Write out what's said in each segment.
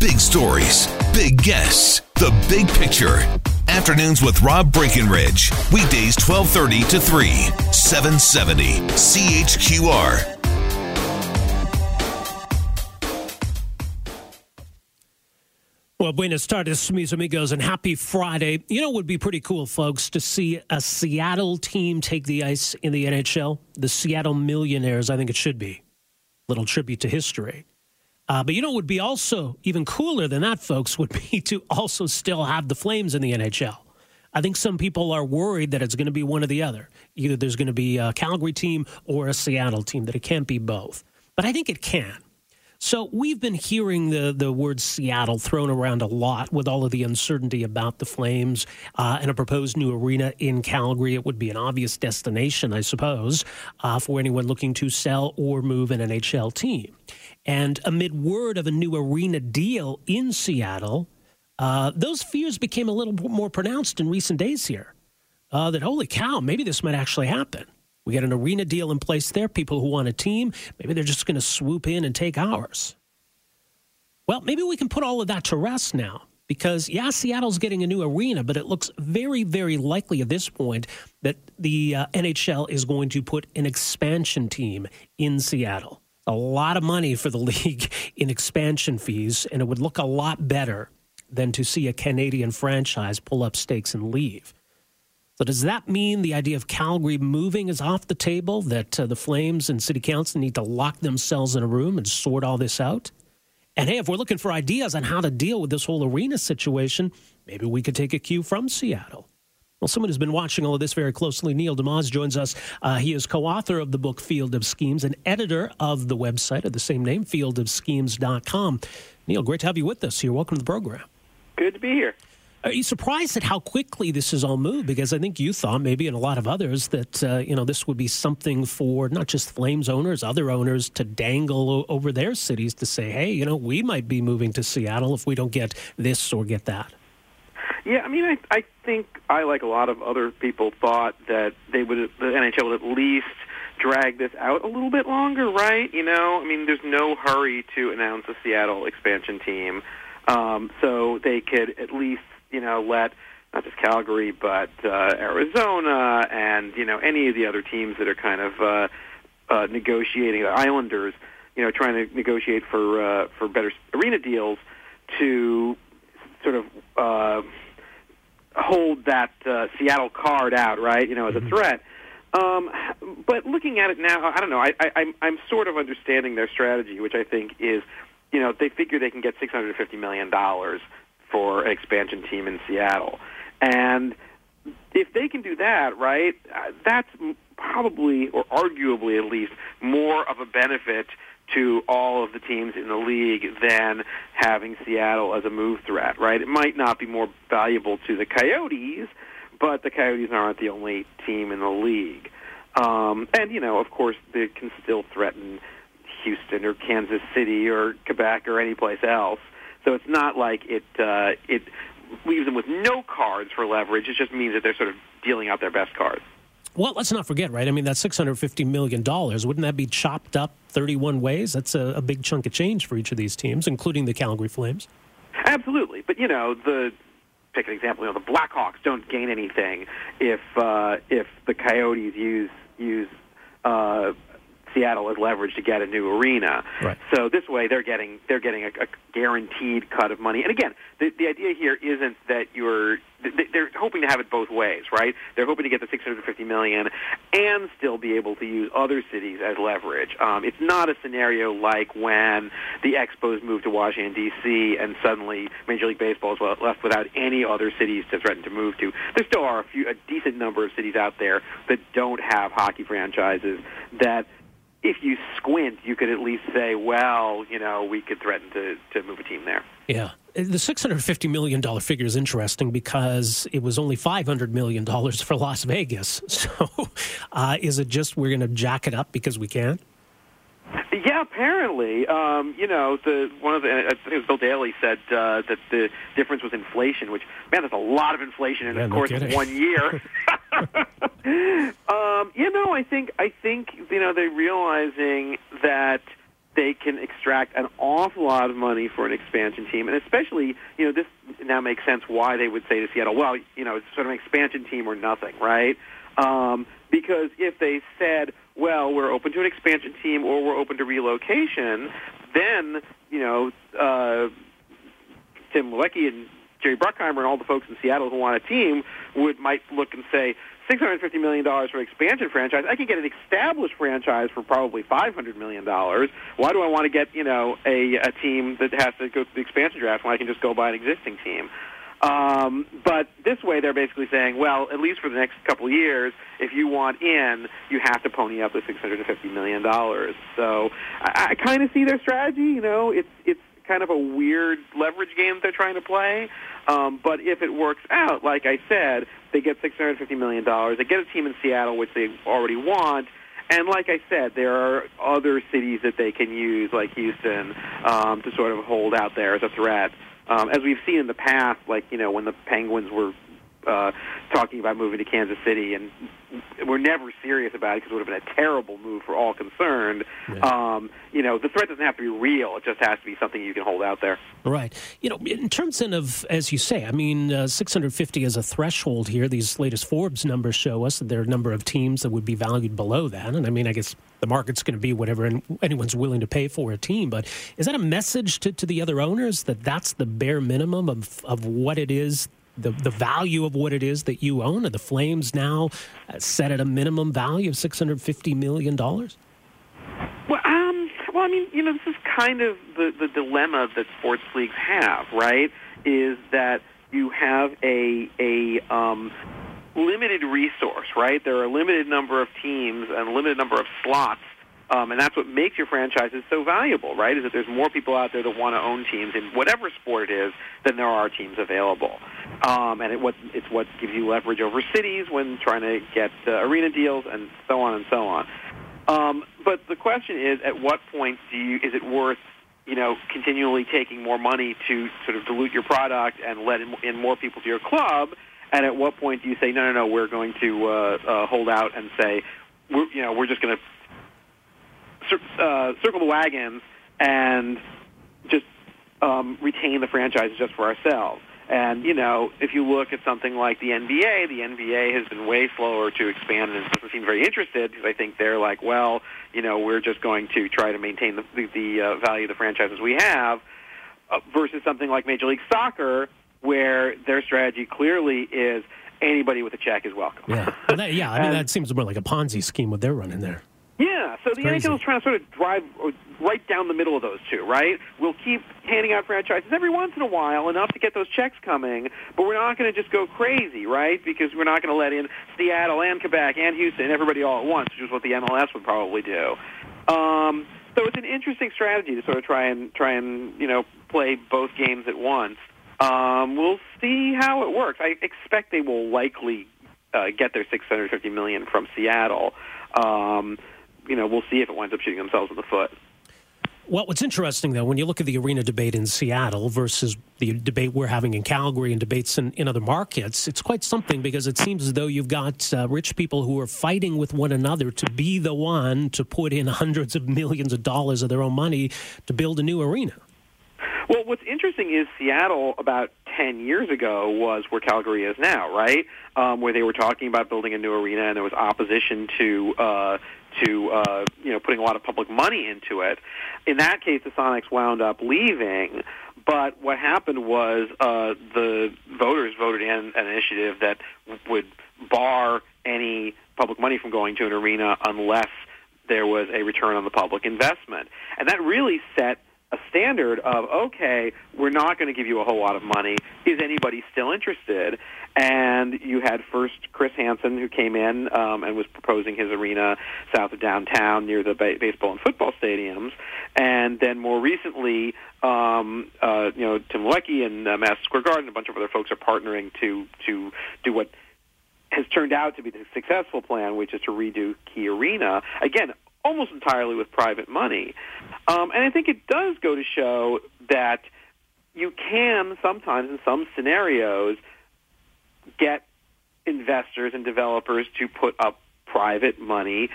Big stories, big guests, the big picture. Afternoons with Rob Breckenridge. Weekdays 1230 to 3, 770 CHQR. Well, buenas tardes, mis amigos, and happy Friday. You know, it would be pretty cool, folks, to see a Seattle team take the ice in the NHL. The Seattle Millionaires, I think it should be. Little tribute to history. Uh, but you know, it would be also even cooler than that, folks, would be to also still have the Flames in the NHL. I think some people are worried that it's going to be one or the other. Either there's going to be a Calgary team or a Seattle team, that it can't be both. But I think it can. So we've been hearing the the word Seattle thrown around a lot with all of the uncertainty about the Flames uh, and a proposed new arena in Calgary. It would be an obvious destination, I suppose, uh, for anyone looking to sell or move an NHL team. And amid word of a new arena deal in Seattle, uh, those fears became a little more pronounced in recent days here. Uh, that holy cow, maybe this might actually happen. We got an arena deal in place there. People who want a team, maybe they're just going to swoop in and take ours. Well, maybe we can put all of that to rest now because, yeah, Seattle's getting a new arena, but it looks very, very likely at this point that the uh, NHL is going to put an expansion team in Seattle. A lot of money for the league in expansion fees, and it would look a lot better than to see a Canadian franchise pull up stakes and leave. So does that mean the idea of Calgary moving is off the table? That uh, the Flames and City Council need to lock themselves in a room and sort all this out? And hey, if we're looking for ideas on how to deal with this whole arena situation, maybe we could take a cue from Seattle. Well, someone who's been watching all of this very closely, Neil deMause, joins us. Uh, he is co author of the book Field of Schemes and editor of the website of the same name, fieldofschemes.com. Neil, great to have you with us here. Welcome to the program. Good to be here. Are you surprised at how quickly this has all moved? Because I think you thought, maybe and a lot of others, that uh, you know this would be something for not just Flames owners, other owners to dangle o- over their cities to say, "Hey, you know, we might be moving to Seattle if we don't get this or get that." Yeah, I mean, I, I think I, like a lot of other people, thought that they would, the NHL would at least drag this out a little bit longer, right? You know, I mean, there's no hurry to announce a Seattle expansion team, um, so they could at least, you know, let not just Calgary, but uh, Arizona and you know any of the other teams that are kind of uh, uh, negotiating, the Islanders, you know, trying to negotiate for uh, for better arena deals to sort of. Uh, hold that uh, Seattle card out, right? You know, as a threat. Um, but looking at it now, I don't know. I, I, I'm I'm sort of understanding their strategy, which I think is, you know, they figure they can get 650 million dollars for an expansion team in Seattle, and if they can do that, right, uh, that's probably or arguably at least more of a benefit to all of the teams in the league than having Seattle as a move threat, right? It might not be more valuable to the Coyotes, but the Coyotes aren't the only team in the league. Um, and, you know, of course, they can still threaten Houston or Kansas City or Quebec or any place else. So it's not like it uh, it leaves them with no cards for leverage. It just means that they're sort of dealing out their best cards. Well, let's not forget, right? I mean, that's $650 million. Wouldn't that be chopped up 31 ways? That's a, a big chunk of change for each of these teams, including the Calgary Flames. Absolutely, but you know the pick an example. You know the Blackhawks don't gain anything if uh, if the Coyotes use use uh, Seattle as leverage to get a new arena. Right. So this way they're getting they're getting a, a guaranteed cut of money. And again, the the idea here isn't that you're they're hoping to have it both ways, right? They're hoping to get the 650 million and still be able to use other cities as leverage. Um, it's not a scenario like when the Expos moved to Washington D.C. and suddenly Major League Baseball is left without any other cities to threaten to move to. There still are a few a decent number of cities out there that don't have hockey franchises that if you squint, you could at least say, well, you know, we could threaten to, to move a team there. Yeah. The $650 million figure is interesting because it was only $500 million for Las Vegas. So uh, is it just we're going to jack it up because we can? Yeah, apparently. Um, you know, the one of the I think it was Bill Daly said uh, that the difference was inflation, which man, that's a lot of inflation in Yeah, the course of one year. um, you know, I think I think you know they're realizing that they can extract an awful lot of money for an expansion team, and especially you know this now makes sense why they would say to Seattle, well, you know, it's sort of an expansion team or nothing, right? Um, because if they said, well, we're open to an expansion team or we're open to relocation, then you know uh, Tim Leiweke and Jerry Bruckheimer and all the folks in Seattle who want a team would might look and say. Six hundred fifty million dollars for an expansion franchise. I can get an established franchise for probably five hundred million dollars. Why do I want to get you know a, a team that has to go to the expansion draft when I can just go buy an existing team? Um, but this way, they're basically saying, well, at least for the next couple years, if you want in, you have to pony up the six hundred and fifty million dollars. So I, I kind of see their strategy. You know, it's it's kind of a weird leverage game they're trying to play. Um, but if it works out, like I said, they get six hundred fifty million dollars. They get a team in Seattle, which they already want. And like I said, there are other cities that they can use, like Houston, um, to sort of hold out there as a threat. Um, as we've seen in the past, like you know when the Penguins were uh, talking about moving to Kansas City, and we're never serious about it because it would have been a terrible move for all concerned. Um, you know, the threat doesn't have to be real; it just has to be something you can hold out there. Right. You know, in terms of, as you say, I mean, uh, 650 is a threshold here. These latest Forbes numbers show us that there are a number of teams that would be valued below that. And I mean, I guess the market's going to be whatever an- anyone's willing to pay for a team. But is that a message to, to the other owners that that's the bare minimum of, of what it is? The, the value of what it is that you own? Are the Flames now uh, set at a minimum value of $650 million? Well, um, well, I mean, you know, this is kind of the the dilemma that sports leagues have, right? Is that you have a a um, limited resource, right? There are a limited number of teams and a limited number of slots. Um, and that's what makes your franchises so valuable, right? Is that there's more people out there that want to own teams in whatever sport it is than there are teams available. Um, and it, what, it's what gives you leverage over cities when trying to get uh, arena deals and so on and so on. Um, but the question is, at what point do you, is it worth, you know, continually taking more money to sort of dilute your product and let in, in more people to your club? And at what point do you say, no, no, no, we're going to uh, uh, hold out and say, we're, you know, we're just going to cir- uh, circle the wagons and just um, retain the franchise just for ourselves. And you know, if you look at something like the NBA, the NBA has been way slower to expand and doesn't seem very interested because I think they're like, well, you know, we're just going to try to maintain the the, the uh, value of the franchises we have. Uh, versus something like Major League Soccer, where their strategy clearly is anybody with a check is welcome. Yeah. Well, that, yeah. I mean, And- that seems more like a Ponzi scheme what they're running there. So the crazy. NHL is trying to sort of drive uh, right down the middle of those two, right? We'll keep handing out franchises every once in a while, enough to get those checks coming, but we're not going to just go crazy, right? Because we're not going to let in Seattle and Quebec and Houston everybody all at once, which is what the MLS would probably do. Um, so it's an interesting strategy to sort of try and try and you know play both games at once. Um, we'll see how it works. I expect they will likely uh, get their 650 million from Seattle. Um, you know, we'll see if it winds up shooting themselves in the foot. Well, what's interesting, though, when you look at the arena debate in Seattle versus the debate we're having in Calgary and debates in, in other markets, it's quite something because it seems as though you've got uh, rich people who are fighting with one another to be the one to put in hundreds of millions of dollars of their own money to build a new arena. Well, what's interesting is Seattle about 10 years ago was where Calgary is now, right? Um, where they were talking about building a new arena and there was opposition to uh, to uh, you know putting a lot of public money into it. In that case, the Sonics wound up leaving. But what happened was uh, the voters voted in an initiative that would bar any public money from going to an arena unless there was a return on the public investment, and that really set a standard of okay, we're not going to give you a whole lot of money. Is anybody still interested? And you had first Chris Hansen, who came in um, and was proposing his arena south of downtown near the ba- baseball and football stadiums, and then more recently, um, uh, you know, Tim Leiweke and uh, Madison Square Garden, a bunch of other folks are partnering to to do what has turned out to be the successful plan, which is to redo Key Arena again, almost entirely with private money. Um, and I think it does go to show that you can sometimes, in some scenarios, get investors and developers to put up private money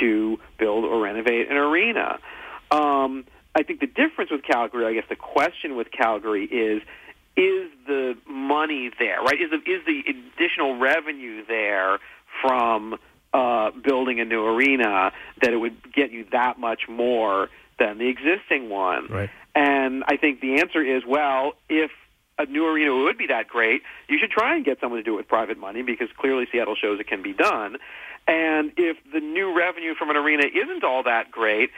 to build or renovate an arena. Um, I think the difference with Calgary, I guess the question with Calgary is is the money there, right? Is the, is the additional revenue there from uh, building a new arena that it would get you that much more than the existing one? Right. And I think the answer is, well, if a new arena would be that great, you should try and get someone to do it with private money because clearly Seattle shows it can be done. And if the new revenue from an arena isn't all that great,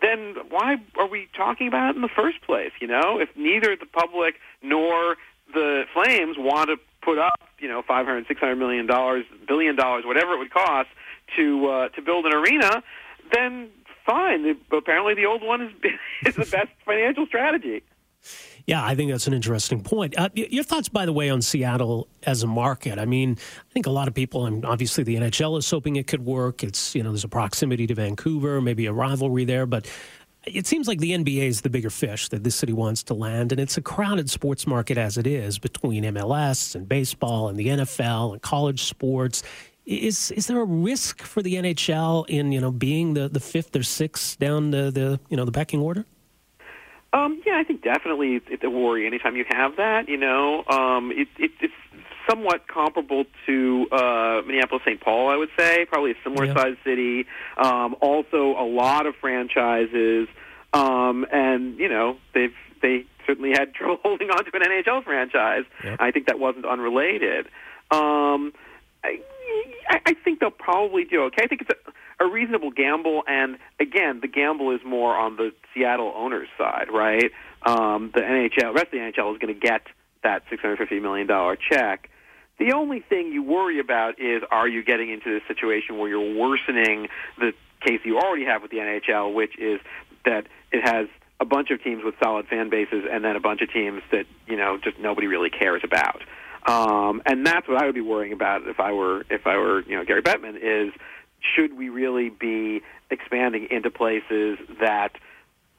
then why are we talking about it in the first place? You know, if neither the public nor the Flames want to put up, you know, five hundred, six hundred million dollars, billion dollars, whatever it would cost to uh, to build an arena, then fine. Apparently, the old one is is the best financial strategy. Yeah, I think that's an interesting point. Uh, your thoughts, by the way, on Seattle as a market? I mean, I think a lot of people, and obviously the NHL is hoping it could work. It's you know there's a proximity to Vancouver, maybe a rivalry there, but it seems like the NBA is the bigger fish that this city wants to land, and it's a crowded sports market as it is between MLS and baseball and the NFL and college sports. Is is there a risk for the NHL in you know being the, the fifth or sixth down the, the you know the pecking order? Um, yeah, I think definitely it's a worry anytime you have that. You know, um, it, it, it's somewhat comparable to uh, Minneapolis, St. Paul. I would say probably a similar yeah. sized city. Um, also, a lot of franchises, um, and you know they've they certainly had trouble holding on to an NHL franchise. Yep. I think that wasn't unrelated. Um, I, I think they'll probably do okay. I think it's a a reasonable gamble. And again, the gamble is more on the Seattle owners' side, right? Um, the NHL, rest of the NHL is going to get that six hundred fifty million dollar check. The only thing you worry about is are you getting into this situation where you're worsening the case you already have with the NHL, which is that it has a bunch of teams with solid fan bases and then a bunch of teams that you know just nobody really cares about. Um, and that's what I would be worrying about if I were if I were you know Gary Bettman is should we really be expanding into places that,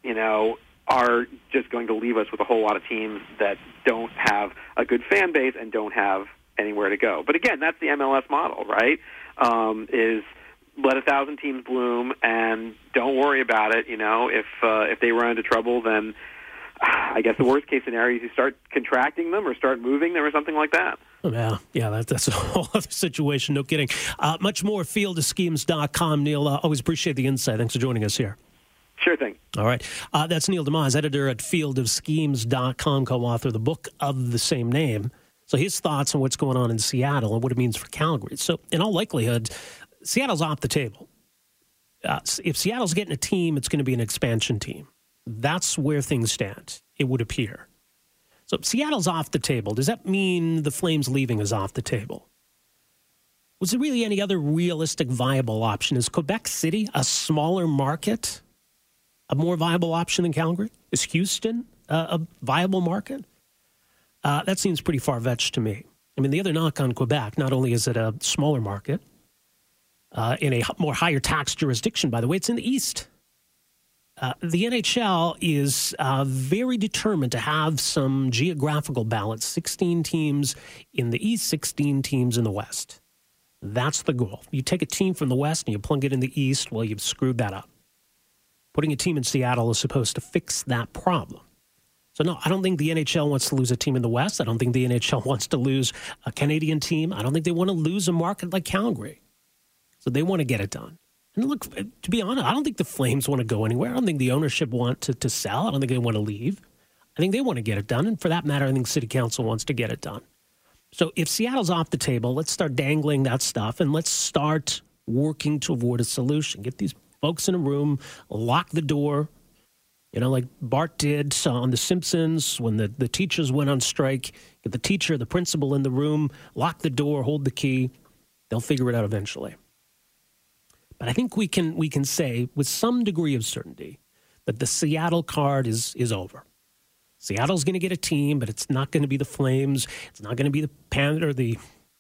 you know, are just going to leave us with a whole lot of teams that don't have a good fan base and don't have anywhere to go. But again, that's the MLS model, right? Um, is let a thousand teams bloom and don't worry about it. You know, if uh, if they run into trouble, then I guess the worst case scenario is you start contracting them or start moving them or something like that. Yeah, yeah, that, that's a whole other situation. No kidding. Uh, much more, fieldofschemes.com. Neil, uh, always appreciate the insight. Thanks for joining us here. Sure thing. All right. Uh, that's Neil deMause, editor at fieldofschemes.com, co author of the book of the same name. So his thoughts on what's going on in Seattle and what it means for Calgary. So, in all likelihood, Seattle's off the table. Uh, if Seattle's getting a team, it's going to be an expansion team. That's where things stand, it would appear. So Seattle's off the table. Does that mean the Flames leaving is off the table? Was there really any other realistic viable option? Is Quebec City a smaller market, a more viable option than Calgary? Is Houston uh, a viable market? Uh, that seems pretty far fetched to me. I mean, the other knock on Quebec, not only is it a smaller market, uh, in a more higher tax jurisdiction, by the way, it's in the East. Uh, the NHL is uh, very determined to have some geographical balance 16 teams in the East, 16 teams in the West. That's the goal. You take a team from the West and you plunk it in the East, well, you've screwed that up. Putting a team in Seattle is supposed to fix that problem. So, no, I don't think the NHL wants to lose a team in the West. I don't think the NHL wants to lose a Canadian team. I don't think they want to lose a market like Calgary. So, they want to get it done. And look, to be honest, I don't think the Flames want to go anywhere. I don't think the ownership want to, to sell. I don't think they want to leave. I think they want to get it done. And for that matter, I think City Council wants to get it done. So if Seattle's off the table, let's start dangling that stuff and let's start working toward a solution. Get these folks in a room, lock the door, You know, like Bart did uh, on The Simpsons when the, the teachers went on strike. Get the teacher, the principal in the room, lock the door, hold the key. They'll figure it out eventually. But I think we can we can say with some degree of certainty that the Seattle card is is over. Seattle's going to get a team, but it's not going to be the Flames. It's not going to be the Panther, the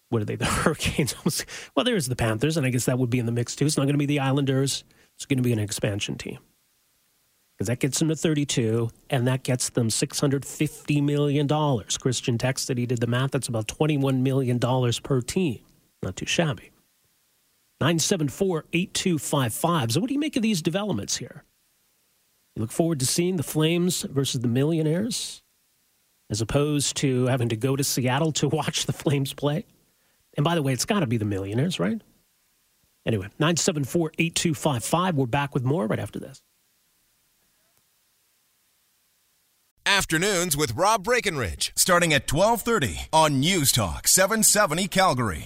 what are they? The Hurricanes. well, there's the Panthers, and I guess that would be in the mix too. It's not going to be the Islanders. It's going to be an expansion team because that gets them to 32, and that gets them 650 million dollars. Christian texted he did the math. That's about 21 million dollars per team. Not too shabby. 974 8255. So, what do you make of these developments here? You look forward to seeing the Flames versus the Millionaires as opposed to having to go to Seattle to watch the Flames play. And by the way, it's got to be the Millionaires, right? Anyway, 974 8255. We're back with more right after this. Afternoons with Rob Breckenridge, starting at 1230 on News Talk 770 Calgary.